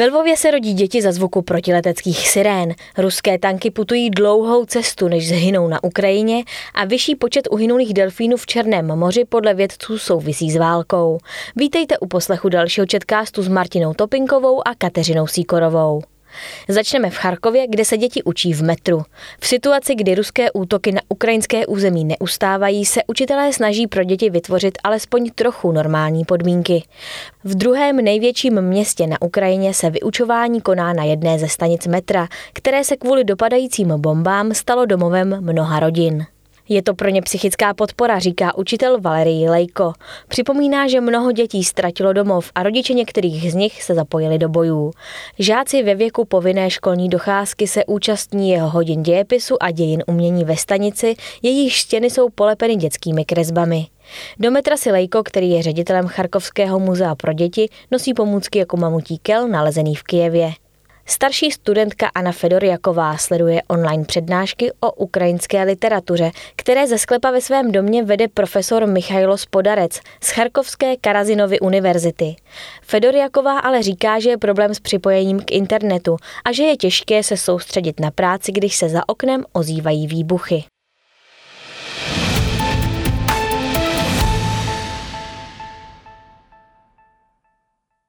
Ve Lvově se rodí děti za zvuku protileteckých sirén. Ruské tanky putují dlouhou cestu, než zhynou na Ukrajině a vyšší počet uhynulých delfínů v Černém moři podle vědců souvisí s válkou. Vítejte u poslechu dalšího četkástu s Martinou Topinkovou a Kateřinou Síkorovou. Začneme v Charkově, kde se děti učí v metru. V situaci, kdy ruské útoky na ukrajinské území neustávají, se učitelé snaží pro děti vytvořit alespoň trochu normální podmínky. V druhém největším městě na Ukrajině se vyučování koná na jedné ze stanic metra, které se kvůli dopadajícím bombám stalo domovem mnoha rodin. Je to pro ně psychická podpora, říká učitel Valerii Lejko. Připomíná, že mnoho dětí ztratilo domov a rodiče některých z nich se zapojili do bojů. Žáci ve věku povinné školní docházky se účastní jeho hodin dějepisu a dějin umění ve stanici, jejich stěny jsou polepeny dětskými kresbami. Do metra si Lejko, který je ředitelem Charkovského muzea pro děti, nosí pomůcky jako mamutí kel nalezený v Kijevě. Starší studentka Anna Fedorjaková sleduje online přednášky o ukrajinské literatuře, které ze sklepa ve svém domě vede profesor Michailo Spodarec z Charkovské Karazinovy univerzity. Fedorjaková ale říká, že je problém s připojením k internetu a že je těžké se soustředit na práci, když se za oknem ozývají výbuchy.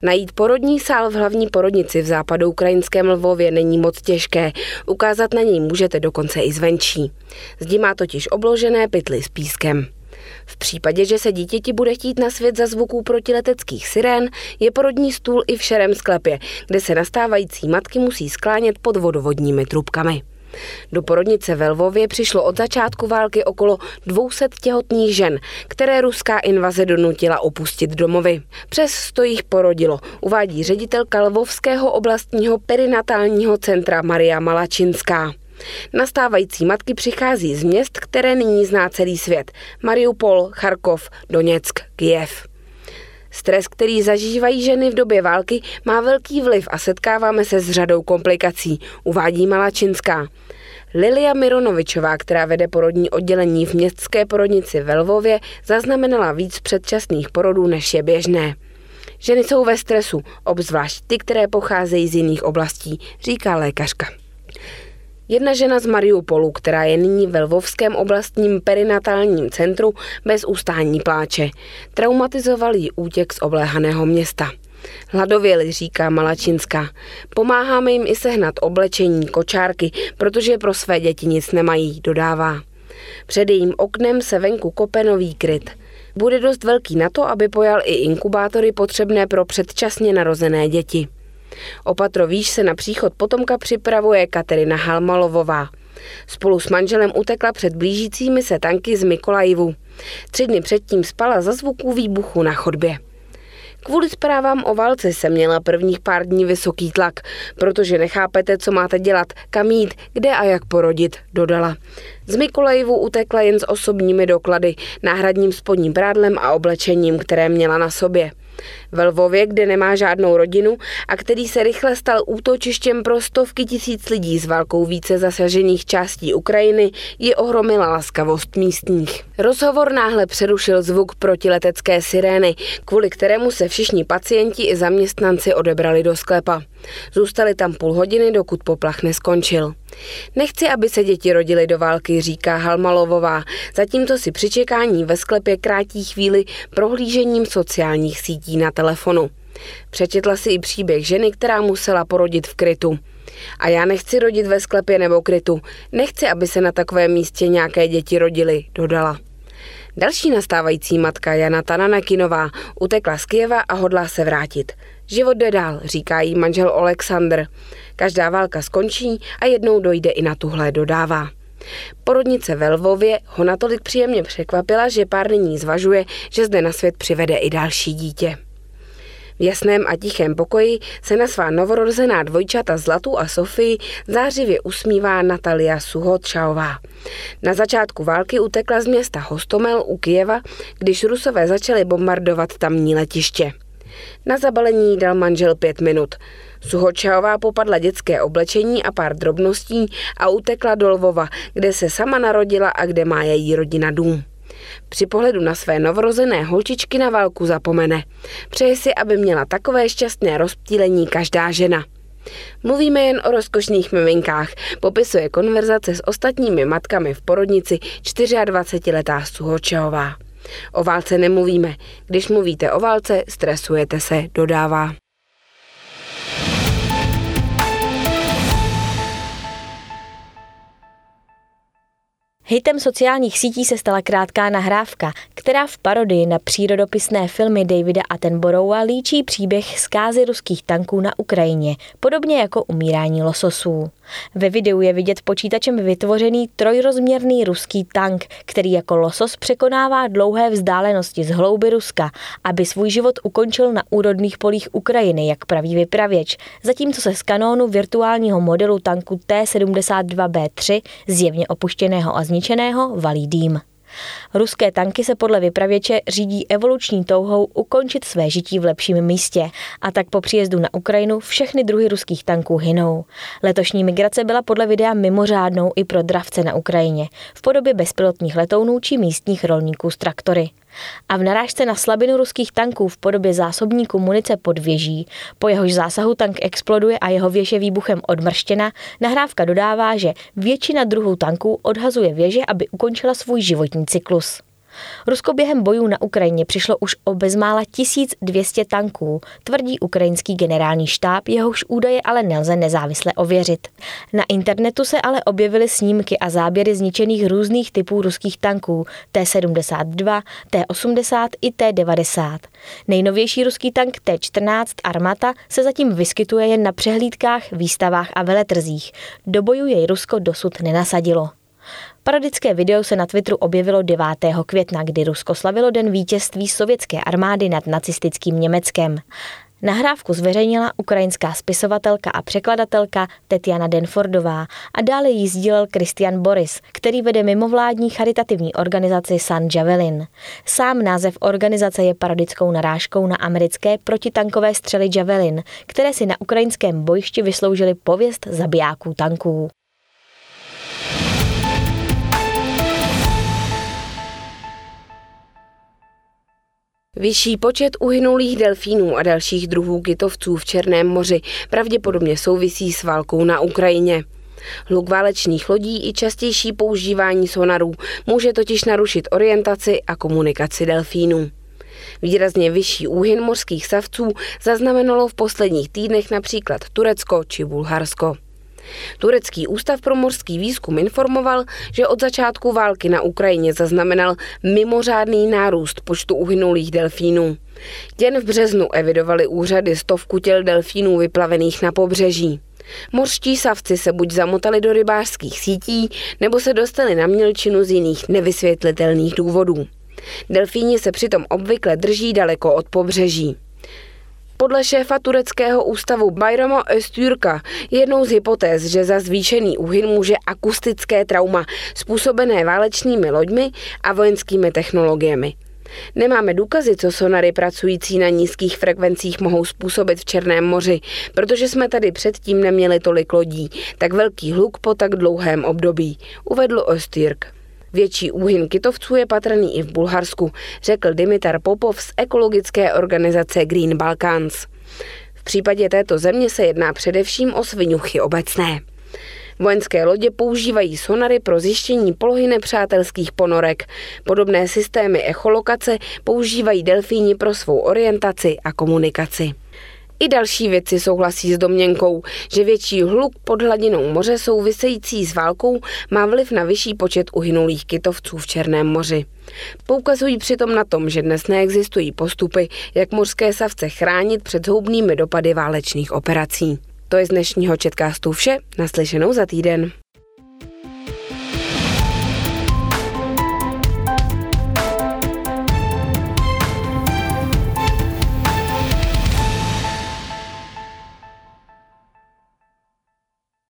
Najít porodní sál v hlavní porodnici v západu ukrajinském Lvově není moc těžké. Ukázat na něj můžete dokonce i zvenčí. Zdi má totiž obložené pytly s pískem. V případě, že se dítěti bude chtít na svět za zvuků protileteckých sirén, je porodní stůl i v šerém sklepě, kde se nastávající matky musí sklánět pod vodovodními trubkami. Do porodnice ve Lvově přišlo od začátku války okolo 200 těhotných žen, které ruská invaze donutila opustit domovy. Přes sto jich porodilo, uvádí ředitelka Lvovského oblastního perinatálního centra Maria Malačinská. Nastávající matky přichází z měst, které nyní zná celý svět. Mariupol, Charkov, Doněck, Kijev. Stres, který zažívají ženy v době války, má velký vliv a setkáváme se s řadou komplikací, uvádí Malačinská. Lilia Mironovičová, která vede porodní oddělení v městské porodnici ve Lvově, zaznamenala víc předčasných porodů, než je běžné. Ženy jsou ve stresu, obzvlášť ty, které pocházejí z jiných oblastí, říká lékařka. Jedna žena z Mariupolu, která je nyní ve Lvovském oblastním perinatálním centru, bez ustání pláče. Traumatizoval jí útěk z obléhaného města. Hladověli, říká Malačinská. Pomáháme jim i sehnat oblečení, kočárky, protože pro své děti nic nemají, dodává. Před jejím oknem se venku kope nový kryt. Bude dost velký na to, aby pojal i inkubátory potřebné pro předčasně narozené děti. Opatrovíš se na příchod potomka připravuje Katerina Halmalovová. Spolu s manželem utekla před blížícími se tanky z Mikolajivu. Tři dny předtím spala za zvuků výbuchu na chodbě. Kvůli zprávám o válce jsem měla prvních pár dní vysoký tlak, protože nechápete, co máte dělat, kam jít, kde a jak porodit, dodala. Z Mikolajivu utekla jen s osobními doklady, náhradním spodním prádlem a oblečením, které měla na sobě. Ve Lvově, kde nemá žádnou rodinu a který se rychle stal útočištěm pro stovky tisíc lidí s válkou více zasažených částí Ukrajiny, ji ohromila laskavost místních. Rozhovor náhle přerušil zvuk protiletecké sirény, kvůli kterému se všichni pacienti i zaměstnanci odebrali do sklepa. Zůstali tam půl hodiny, dokud poplach neskončil. Nechci, aby se děti rodily do války, říká Halmalovová. Zatímco si při čekání ve sklepě krátí chvíli prohlížením sociálních sítí na telefonu. Přečetla si i příběh ženy, která musela porodit v krytu. A já nechci rodit ve sklepě nebo krytu. Nechci, aby se na takovém místě nějaké děti rodily, dodala. Další nastávající matka Jana Tananakinová utekla z Kijeva a hodlá se vrátit. Život jde dál, říká jí manžel Oleksandr. Každá válka skončí a jednou dojde i na tuhle, dodává. Porodnice ve Lvově ho natolik příjemně překvapila, že pár nyní zvažuje, že zde na svět přivede i další dítě. V jasném a tichém pokoji se na svá novorozená dvojčata Zlatu a Sofii zářivě usmívá Natalia Suhotšaová. Na začátku války utekla z města Hostomel u Kijeva, když Rusové začali bombardovat tamní letiště. Na zabalení dal manžel pět minut. Suhočaová popadla dětské oblečení a pár drobností a utekla do Lvova, kde se sama narodila a kde má její rodina dům. Při pohledu na své novorozené holčičky na válku zapomene. Přeje si, aby měla takové šťastné rozptýlení každá žena. Mluvíme jen o rozkošných miminkách, popisuje konverzace s ostatními matkami v porodnici 24-letá Suhočehová. O válce nemluvíme. Když mluvíte o válce, stresujete se, dodává. Hitem sociálních sítí se stala krátká nahrávka, která v parodii na přírodopisné filmy Davida Attenborougha líčí příběh zkázy ruských tanků na Ukrajině, podobně jako umírání lososů. Ve videu je vidět počítačem vytvořený trojrozměrný ruský tank, který jako losos překonává dlouhé vzdálenosti z hlouby Ruska, aby svůj život ukončil na úrodných polích Ukrajiny, jak praví vypravěč, zatímco se z kanónu virtuálního modelu tanku T-72B3, zjevně opuštěného a zničeného, valí dým. Ruské tanky se podle vypravěče řídí evoluční touhou ukončit své žití v lepším místě a tak po příjezdu na Ukrajinu všechny druhy ruských tanků hynou. Letošní migrace byla podle videa mimořádnou i pro dravce na Ukrajině v podobě bezpilotních letounů či místních rolníků s traktory. A v narážce na slabinu ruských tanků v podobě zásobníku munice pod věží, po jehož zásahu tank exploduje a jeho věž je výbuchem odmrštěna, nahrávka dodává, že většina druhů tanků odhazuje věže, aby ukončila svůj životní cyklus. Rusko během bojů na Ukrajině přišlo už o bezmála 1200 tanků, tvrdí ukrajinský generální štáb, jehož údaje ale nelze nezávisle ověřit. Na internetu se ale objevily snímky a záběry zničených různých typů ruských tanků T-72, T-80 i T-90. Nejnovější ruský tank T-14 Armata se zatím vyskytuje jen na přehlídkách, výstavách a veletrzích. Do boju jej Rusko dosud nenasadilo. Parodické video se na Twitteru objevilo 9. května, kdy Rusko slavilo den vítězství sovětské armády nad nacistickým Německem. Nahrávku zveřejnila ukrajinská spisovatelka a překladatelka Tetiana Denfordová a dále ji sdílel Christian Boris, který vede mimovládní charitativní organizaci San Javelin. Sám název organizace je parodickou narážkou na americké protitankové střely Javelin, které si na ukrajinském bojišti vysloužily pověst zabijáků tanků. Vyšší počet uhynulých delfínů a dalších druhů kytovců v Černém moři pravděpodobně souvisí s válkou na Ukrajině. Hluk válečných lodí i častější používání sonarů může totiž narušit orientaci a komunikaci delfínů. Výrazně vyšší úhyn mořských savců zaznamenalo v posledních týdnech například Turecko či Bulharsko. Turecký ústav pro morský výzkum informoval, že od začátku války na Ukrajině zaznamenal mimořádný nárůst počtu uhynulých delfínů. Jen v březnu evidovali úřady stovku těl delfínů vyplavených na pobřeží. Mořští savci se buď zamotali do rybářských sítí, nebo se dostali na mělčinu z jiných nevysvětlitelných důvodů. Delfíni se přitom obvykle drží daleko od pobřeží. Podle šéfa tureckého ústavu Bayrama Öztürka jednou z hypotéz, že za zvýšený úhyn může akustické trauma způsobené válečnými loďmi a vojenskými technologiemi. Nemáme důkazy, co sonary pracující na nízkých frekvencích mohou způsobit v Černém moři, protože jsme tady předtím neměli tolik lodí, tak velký hluk po tak dlouhém období, uvedl Ostyrk. Větší úhyn kytovců je patrný i v Bulharsku, řekl Dimitar Popov z ekologické organizace Green Balkans. V případě této země se jedná především o svinuchy obecné. Vojenské lodě používají sonary pro zjištění polohy nepřátelských ponorek. Podobné systémy echolokace používají delfíni pro svou orientaci a komunikaci. I další věci souhlasí s domněnkou, že větší hluk pod hladinou moře související s válkou má vliv na vyšší počet uhynulých kytovců v Černém moři. Poukazují přitom na tom, že dnes neexistují postupy, jak mořské savce chránit před zhoubnými dopady válečných operací. To je z dnešního četkástu vše, naslyšenou za týden.